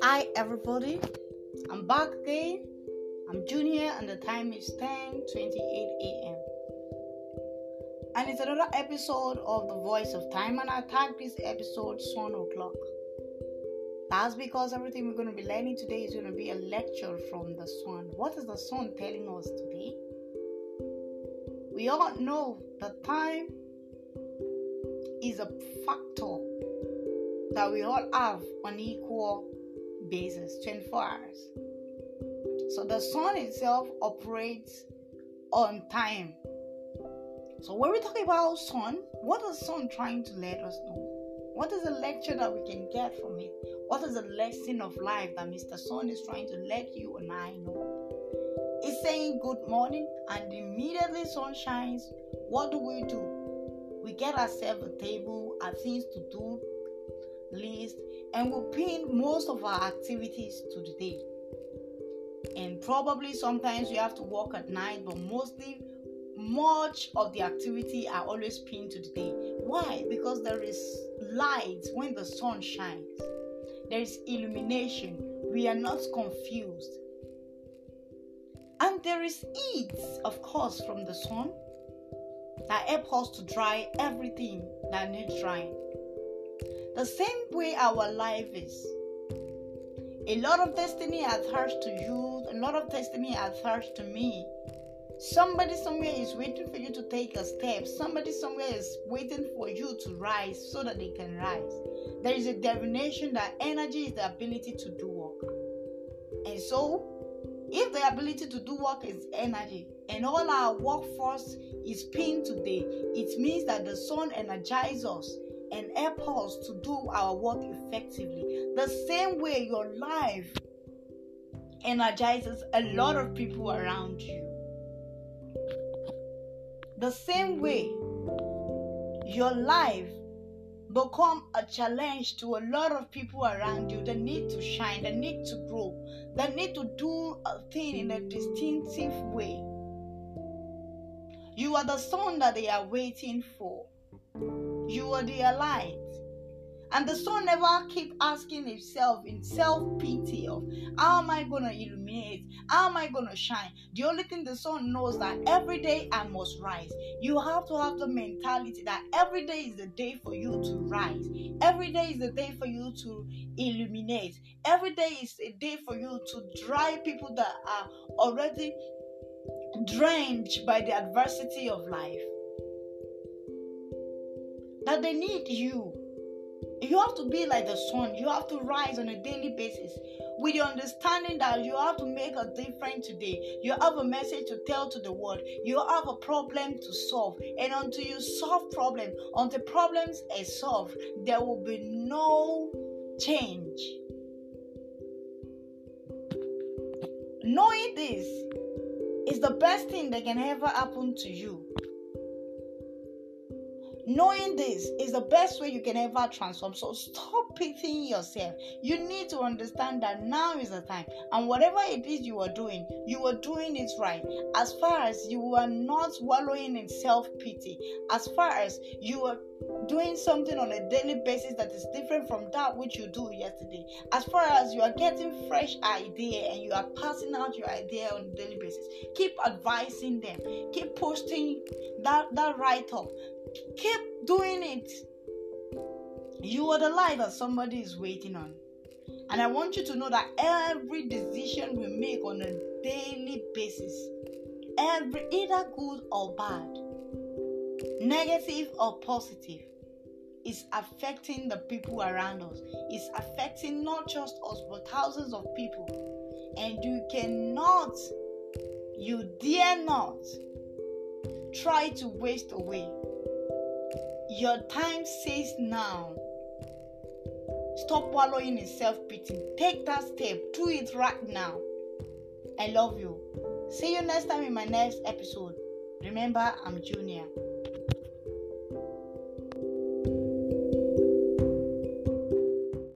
Hi everybody, I'm back again. I'm Junior and the time is 10:28 a.m. And it's another episode of The Voice of Time and I tagged this episode Sun O'Clock. That's because everything we're going to be learning today is going to be a lecture from the sun. What is the sun telling us today? We all know that time is a factor that we all have on equal basis 24 hours. So the sun itself operates on time. So when we talk about sun, what is sun trying to let us know? What is the lecture that we can get from it? What is the lesson of life that Mr. Sun is trying to let you and I know? It's saying good morning, and immediately sun shines. What do we do? We get ourselves a table, our things to do list, and we pin most of our activities to the day. And probably sometimes we have to work at night, but mostly much of the activity are always pinned to the day. Why? Because there is light when the sun shines. There is illumination. We are not confused. And there is heat, of course, from the sun that helps us to dry everything that needs drying. The same way our life is. A lot of destiny attached to you, a lot of destiny attached to me. Somebody somewhere is waiting for you to take a step. Somebody somewhere is waiting for you to rise so that they can rise. There is a definition that energy is the ability to do work. And so, if the ability to do work is energy and all our workforce is pinned today, it means that the sun energizes us and help us to do our work effectively. The same way your life energizes a lot of people around you. The same way your life become a challenge to a lot of people around you that need to shine, that need to grow, that need to do a thing in a distinctive way. You are the sun that they are waiting for. You are their light. And the sun never keep asking himself in self-pity of how am I gonna illuminate? How am I gonna shine? The only thing the sun knows that every day I must rise. You have to have the mentality that every day is the day for you to rise. Every day is the day for you to illuminate. Every day is a day for you to drive people that are already drenched by the adversity of life. That they need you you have to be like the sun. You have to rise on a daily basis with the understanding that you have to make a difference today. You have a message to tell to the world. You have a problem to solve. And until you solve problem, until problems are solved, there will be no change. Knowing this is the best thing that can ever happen to you. Knowing this is the best way you can ever transform. So stop pitying yourself. You need to understand that now is the time. And whatever it is you are doing, you are doing it right. As far as you are not wallowing in self pity, as far as you are doing something on a daily basis that is different from that which you do yesterday as far as you are getting fresh idea and you are passing out your idea on a daily basis keep advising them keep posting that that write-up keep doing it you are the light that somebody is waiting on and i want you to know that every decision we make on a daily basis every either good or bad negative or positive is affecting the people around us. It's affecting not just us, but thousands of people. And you cannot, you dare not try to waste away. Your time says now. Stop wallowing in self pity. Take that step. Do it right now. I love you. See you next time in my next episode. Remember, I'm Junior.